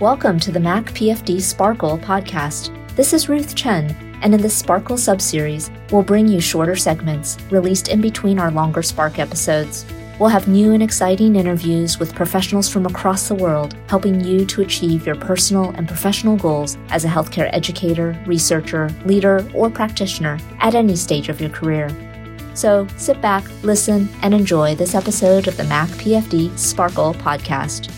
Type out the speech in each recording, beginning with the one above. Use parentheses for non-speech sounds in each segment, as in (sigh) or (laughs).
Welcome to the Mac PFD Sparkle podcast. This is Ruth Chen, and in this Sparkle subseries, we'll bring you shorter segments released in between our longer Spark episodes. We'll have new and exciting interviews with professionals from across the world, helping you to achieve your personal and professional goals as a healthcare educator, researcher, leader, or practitioner at any stage of your career. So sit back, listen, and enjoy this episode of the Mac PFD Sparkle podcast.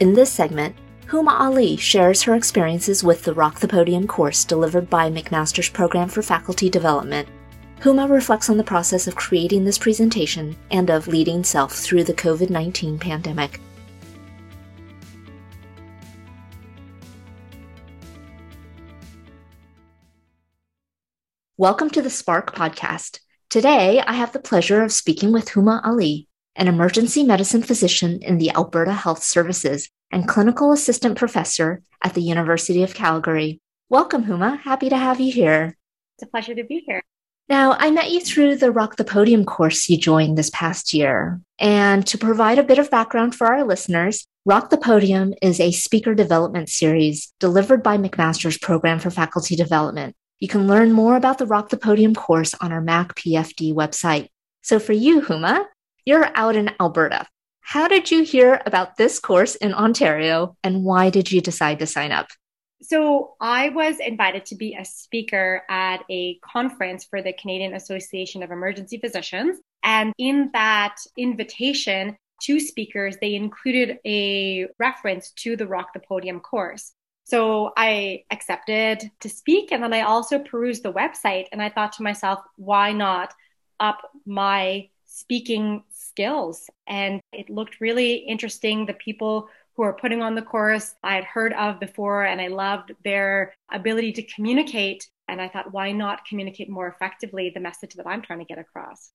In this segment, Huma Ali shares her experiences with the Rock the Podium course delivered by McMaster's Program for Faculty Development. Huma reflects on the process of creating this presentation and of leading self through the COVID 19 pandemic. Welcome to the Spark podcast. Today, I have the pleasure of speaking with Huma Ali, an emergency medicine physician in the Alberta Health Services and clinical assistant professor at the University of Calgary. Welcome, Huma. Happy to have you here. It's a pleasure to be here. Now, I met you through the Rock the Podium course you joined this past year. And to provide a bit of background for our listeners, Rock the Podium is a speaker development series delivered by McMaster's Program for Faculty Development. You can learn more about the Rock the Podium course on our Mac PFD website. So for you, Huma, you're out in Alberta. How did you hear about this course in Ontario and why did you decide to sign up? So, I was invited to be a speaker at a conference for the Canadian Association of Emergency Physicians. And in that invitation, two speakers, they included a reference to the Rock the Podium course. So I accepted to speak and then I also perused the website and I thought to myself, why not up my speaking skills. And it looked really interesting. The people who are putting on the course I had heard of before, and I loved their ability to communicate. And I thought, why not communicate more effectively the message that I'm trying to get across?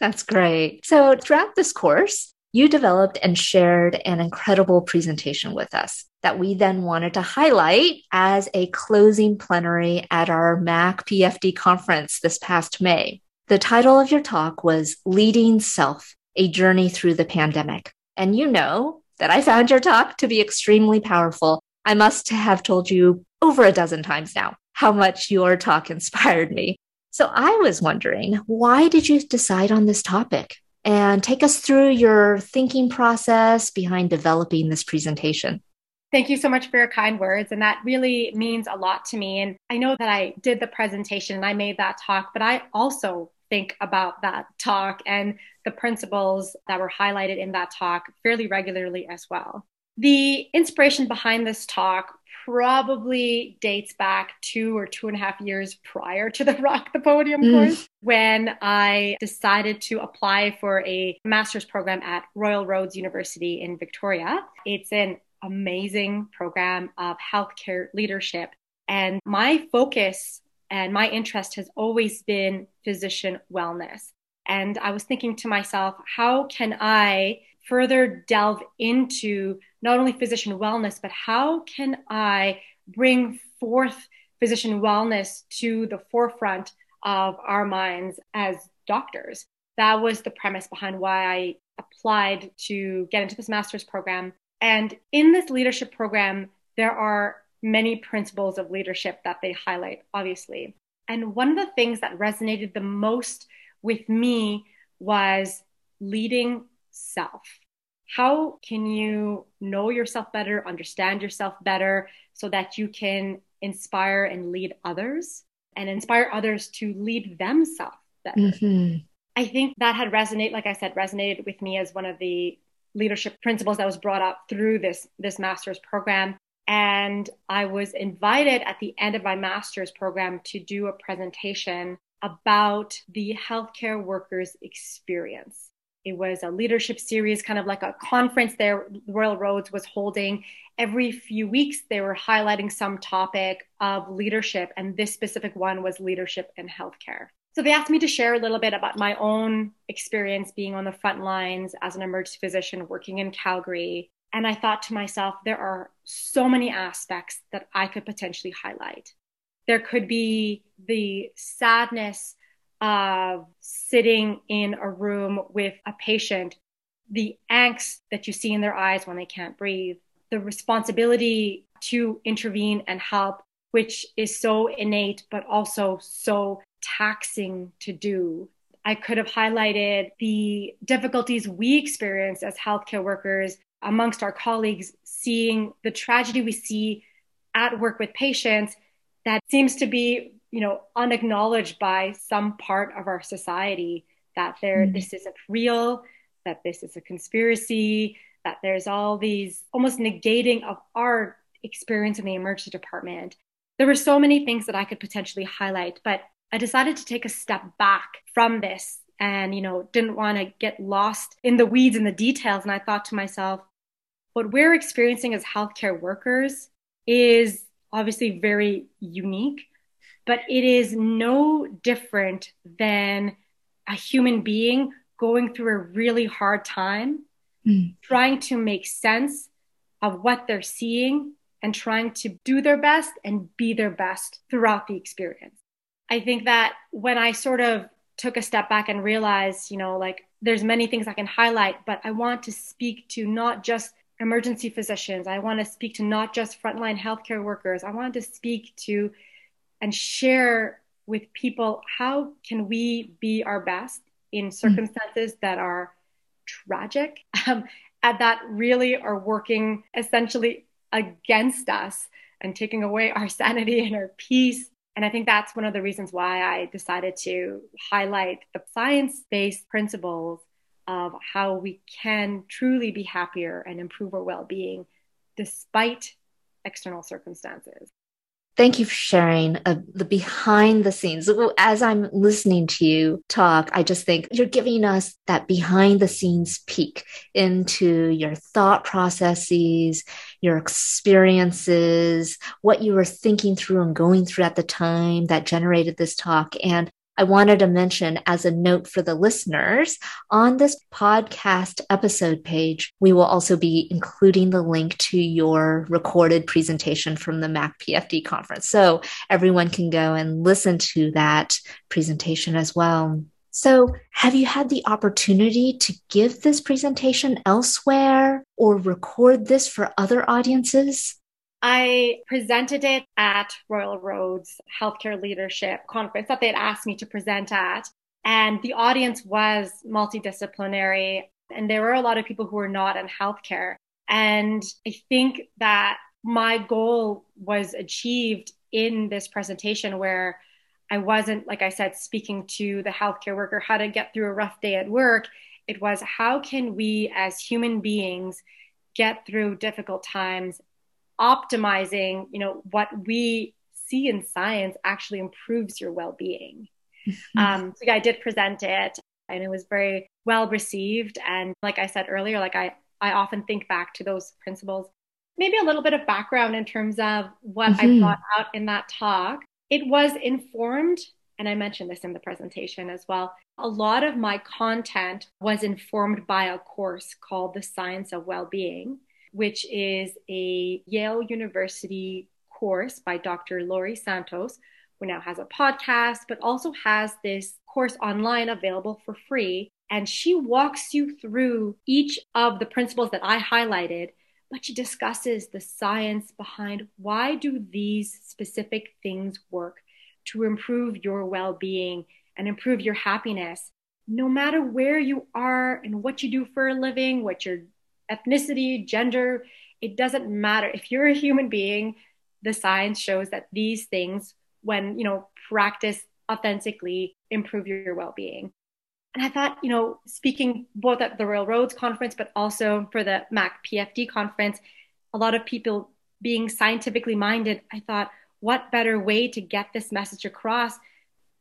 That's great. So, throughout this course, you developed and shared an incredible presentation with us that we then wanted to highlight as a closing plenary at our MAC PFD conference this past May. The title of your talk was Leading Self A Journey Through the Pandemic. And you know that I found your talk to be extremely powerful. I must have told you over a dozen times now how much your talk (laughs) inspired me. So I was wondering, why did you decide on this topic? And take us through your thinking process behind developing this presentation. Thank you so much for your kind words. And that really means a lot to me. And I know that I did the presentation and I made that talk, but I also think about that talk and the principles that were highlighted in that talk fairly regularly as well. The inspiration behind this talk probably dates back two or two and a half years prior to the (laughs) Rock the Podium mm. course when I decided to apply for a master's program at Royal Roads University in Victoria. It's an amazing program of healthcare leadership. And my focus and my interest has always been physician wellness. And I was thinking to myself, how can I further delve into not only physician wellness, but how can I bring forth physician wellness to the forefront of our minds as doctors? That was the premise behind why I applied to get into this master's program. And in this leadership program, there are many principles of leadership that they highlight, obviously. And one of the things that resonated the most with me was leading self. How can you know yourself better, understand yourself better, so that you can inspire and lead others and inspire others to lead themselves better? Mm-hmm. I think that had resonated, like I said, resonated with me as one of the leadership principles that was brought up through this this master's program and I was invited at the end of my master's program to do a presentation about the healthcare workers experience. It was a leadership series, kind of like a conference there Royal Roads was holding. Every few weeks, they were highlighting some topic of leadership, and this specific one was leadership in healthcare. So they asked me to share a little bit about my own experience being on the front lines as an emergency physician working in Calgary and I thought to myself, there are so many aspects that I could potentially highlight. There could be the sadness of sitting in a room with a patient, the angst that you see in their eyes when they can't breathe, the responsibility to intervene and help, which is so innate, but also so taxing to do. I could have highlighted the difficulties we experience as healthcare workers amongst our colleagues, seeing the tragedy we see at work with patients that seems to be, you know, unacknowledged by some part of our society that there mm-hmm. this isn't real, that this is a conspiracy, that there's all these almost negating of our experience in the emergency department. There were so many things that I could potentially highlight, but I decided to take a step back from this and, you know, didn't want to get lost in the weeds and the details. And I thought to myself, what we're experiencing as healthcare workers is obviously very unique, but it is no different than a human being going through a really hard time, mm. trying to make sense of what they're seeing and trying to do their best and be their best throughout the experience. I think that when I sort of took a step back and realized, you know, like there's many things I can highlight, but I want to speak to not just emergency physicians. I want to speak to not just frontline healthcare workers. I want to speak to and share with people how can we be our best in hmm. circumstances mm. that are tragic um, and that really are working essentially against us and taking away our (laughs) sanity and our peace. And I think that's one of the reasons why I decided to highlight the science based principles of how we can truly be happier and improve our well being despite external circumstances. Thank you for sharing uh, the behind the scenes. As I'm listening to you talk, I just think you're giving us that behind the scenes peek into your thought processes, your experiences, what you were thinking through and going through at the time that generated this talk. And I wanted to mention as a note for the listeners on this podcast episode page, we will also be including the link to your recorded presentation from the MAC PFD conference. So everyone can go and listen to that presentation as well. So, have you had the opportunity to give this presentation elsewhere or record this for other audiences? I presented it at Royal Roads Healthcare Leadership Conference that they had asked me to present at. And the audience was multidisciplinary, and there were a lot of people who were not in healthcare. And I think that my goal was achieved in this presentation where I wasn't, like I said, speaking to the healthcare worker how to get through a rough day at work. It was how can we as human beings get through difficult times optimizing, you know, what we see in science actually improves your well-being. Mm-hmm. (laughs) Um, so yeah, I did present it and it was very well received. And like I said earlier, like I, I often think back to those principles. Maybe a little bit of background in terms of what mm-hmm. I brought out in that talk. It was informed, and I mentioned this in the presentation as well. A lot of my content was informed by a course called The Science of Well-Being which is a Yale University course by Dr. Laurie Santos, who now has a podcast, but also has this course online available for free. And she walks you through each of the principles that I highlighted, but she discusses the science behind why do these specific things work to improve your well-being and improve your happiness no matter where you are and what you do for a living, what your ethnicity, gender, it doesn't matter. If you're a human being, the science shows that these things, when you know practiced authentically, improve your well-being. And I thought, you know, speaking both at the Royal Roads conference, but also for the MAC PFD conference, a lot of people being scientifically minded, I thought, what better way to get this message across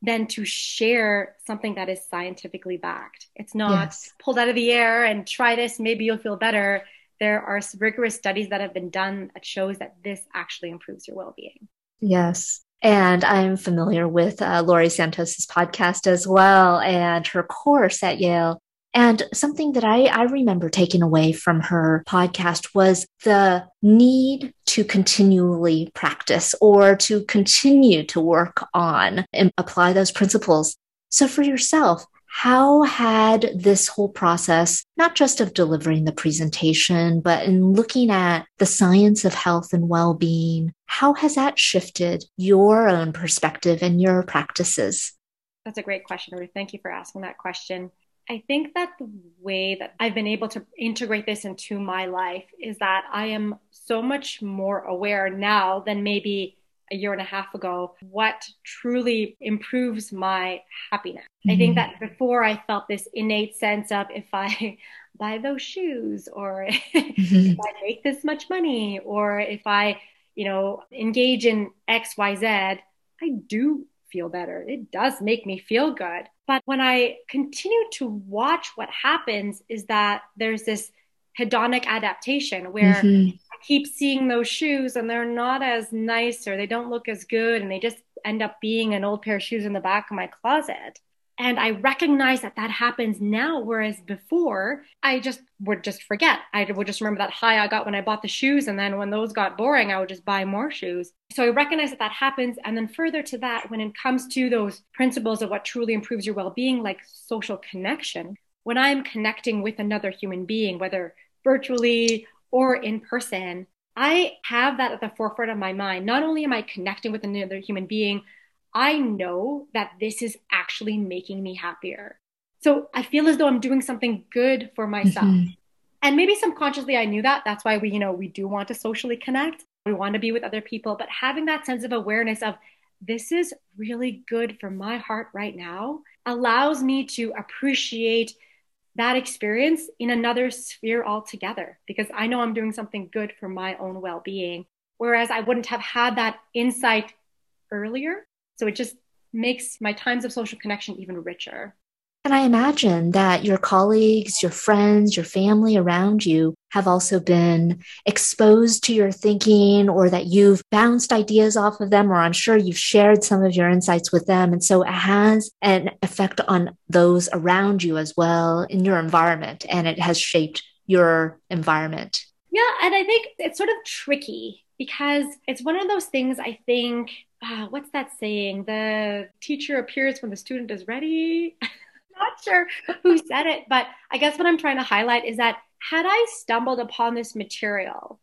than to share something that is scientifically backed. It's not yes. pulled out of the air and try this, maybe you'll feel better. There are rigorous studies that have been done that shows that this actually improves your well-being. Yes. And I'm familiar with uh, Laurie Santos's podcast as well and her course at Yale. And something that I, I remember taking away from her podcast was the need to continually practice or to continue to work on and apply those principles. So, for yourself, how had this whole process, not just of delivering the presentation, but in looking at the science of health and well being, how has that shifted your own perspective and your practices? That's a great question, Ruth. Thank you for asking that question. I think that the way that I've been able to integrate this into my life is that I am so much more aware now than maybe a year and a half ago what truly improves my happiness. Mm-hmm. I think mm-hmm. that before I felt this innate sense of if I (laughs) buy those shoes or (laughs) mm-hmm. if I make this much money or if I, you know, engage in XYZ, I do feel better. It does make me feel good. But when I continue to watch what happens is that there's this hedonic adaptation where mm-hmm. I keep seeing those shoes and they're not as nice or they don't look as good and they just end up being an old pair of shoes in the back of my closet. And I recognize that that happens now, whereas before I just would just forget. I would just remember that high I got when I bought the shoes. And then when those got boring, I would just buy more shoes. So I recognize that that happens. And then further to that, when it comes to those principles of what truly improves your well being, like social connection, when I'm connecting with another human being, whether virtually or in person, I have that at the forefront of my mind. Not only am I connecting with another human being, I know that this is actually making me happier. So I feel as though I'm doing something good for myself. Mm-hmm. And maybe subconsciously I knew that. That's why we, you know, we do want to socially connect. We want to be with other people, but having that sense of awareness of this is really good for my heart right now allows me to appreciate that experience in another sphere altogether because I know I'm doing something good for my own well being. Whereas I wouldn't have had that insight earlier so it just makes my times of social connection even richer. And I imagine that your colleagues, your friends, your family around you have also been exposed to your thinking or that you've bounced ideas off of them, or I'm sure you've shared some of your insights with them. And so it has an effect on those around you as well in your environment, and it has shaped your environment. Yeah. And I think it's sort of tricky because it's one of those things I think uh, what's that saying? The teacher appears when the student is ready. (laughs) Not sure who said it, but I guess what I'm trying to highlight is that had I stumbled upon this material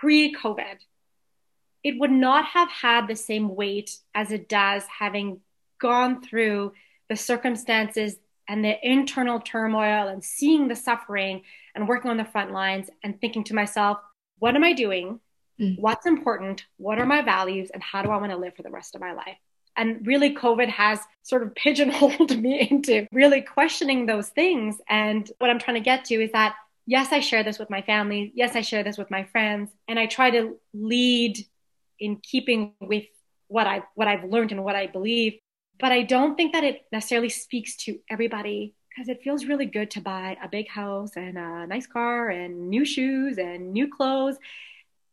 pre COVID, it would not have had the same weight as it does having gone through the circumstances and the internal turmoil and seeing the suffering and working on the front lines and thinking to myself, what am I doing? Mm. What's important? What are my values? And how do I want to live for the rest of my life? And really, COVID has sort of (laughs) pigeonholed me into really questioning those things. And what I'm trying to get to is that, yes, I share this with my family. Yes, I share this with my friends. And I try to lead in keeping with what I what I've learned and what I believe. But I don't think that it necessarily speaks to everybody because it feels really good to buy a big house and a nice car and new shoes and new clothes.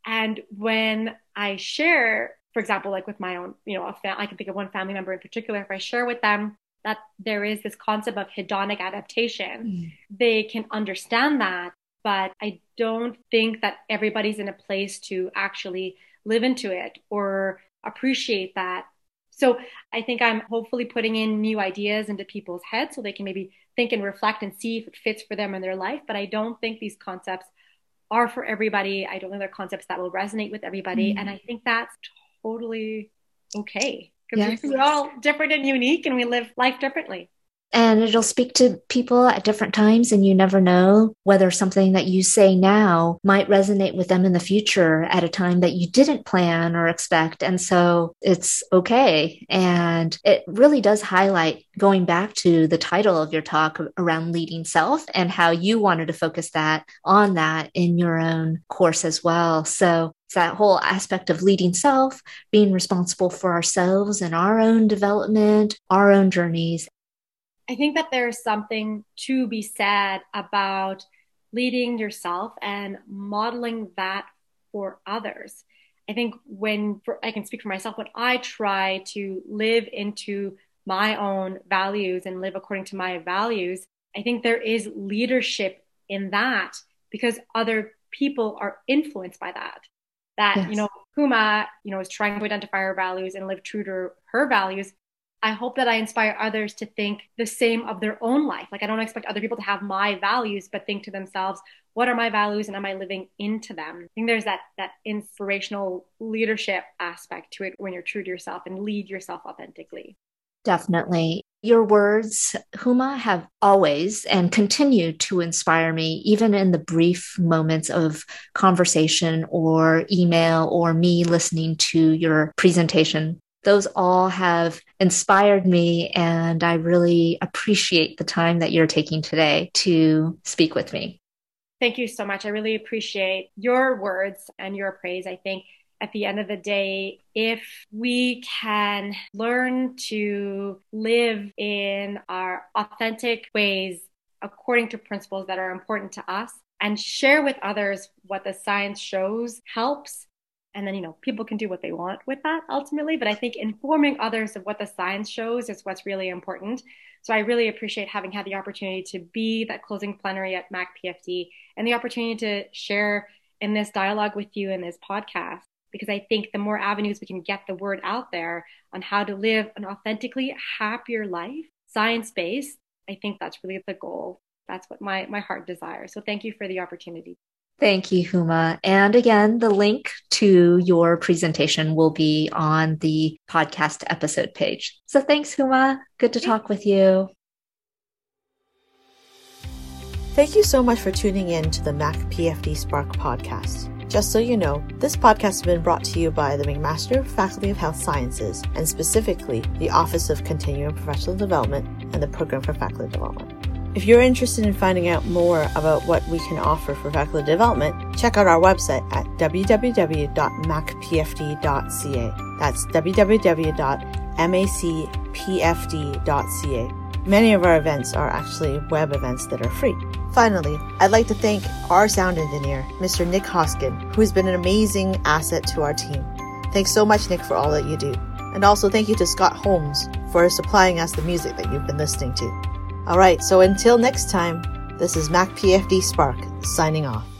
And when I share, for example, like with my own, you know, fam- I can think of one family member in particular, if I share with them that there is this concept of hedonic adaptation, mm. they can understand that. But I don't think that everybody's in a place to actually live into it or appreciate that. So I think I'm hopefully putting in new ideas into people's heads so they can maybe think and reflect and see if it fits for them in their life. But I don't think these concepts are for everybody. I don't think they're concepts that will resonate with everybody. Mm-hmm. And I think that's totally okay because yes. we're all different and unique and we live life differently and it'll speak to people at different times and you never know whether something that you say now might resonate with them in the future at a time that you didn't plan or expect. And so it's okay. And it really does highlight going back to the title of your talk around leading self and how you wanted to focus that on that in your own course as well. So it's that whole aspect of leading self, being responsible for ourselves and our own development, our own journeys, I think that there's something to be said about leading yourself and modeling that for others. I think when for, I can speak for myself, when I try to live into my own values and live according to my values, I think there is leadership in that because other people are influenced by that. That, yes. you know, Huma, you know, is trying to identify her values and live true to her values I hope that I inspire others to think the same of their own life. Like I don't expect other people to have my values, but think to themselves, what are my values and am I living into them? I think there's that that inspirational leadership aspect to it when you're true to yourself and lead yourself authentically. Definitely. Your words, Huma, have always and continue to inspire me, even in the brief moments of conversation or email or me listening to your presentation. Those all have inspired me, and I really appreciate the time that you're taking today to speak with me. Thank you so much. I really appreciate your words and your praise. I think at the end of the day, if we can learn to live in our authentic ways according to principles that are important to us and share with others what the science shows helps and then you know people can do what they want with that ultimately but i think informing others of what the science shows is what's really important so i really appreciate having had the opportunity to be that closing plenary at mac pfd and the opportunity to share in this dialogue with you in this podcast because I think the more avenues we can get the word out there on how to live an authentically happier life, science based, I think that's really the goal. That's what my, my heart desires. So thank you for the opportunity. Thank you, Huma. And again, the link to your presentation will be on the podcast episode page. So thanks, Huma. Good to talk with you. Thank you so much for tuning in to the Mac PFD Spark podcast. Just so you know, this podcast has been brought to you by the McMaster Faculty of Health Sciences and specifically the Office of Continuing Professional Development and the Program for Faculty Development. If you're interested in finding out more about what we can offer for faculty development, check out our website at www.macpfd.ca. That's www.macpfd.ca. Many of our events are actually web events that are free. Finally, I'd like to thank our sound engineer, Mr. Nick Hoskin, who has been an amazing asset to our team. Thanks so much, Nick, for all that you do. And also thank you to Scott Holmes for supplying us the music that you've been listening to. All right, so until next time, this is Mac PFD Spark signing off.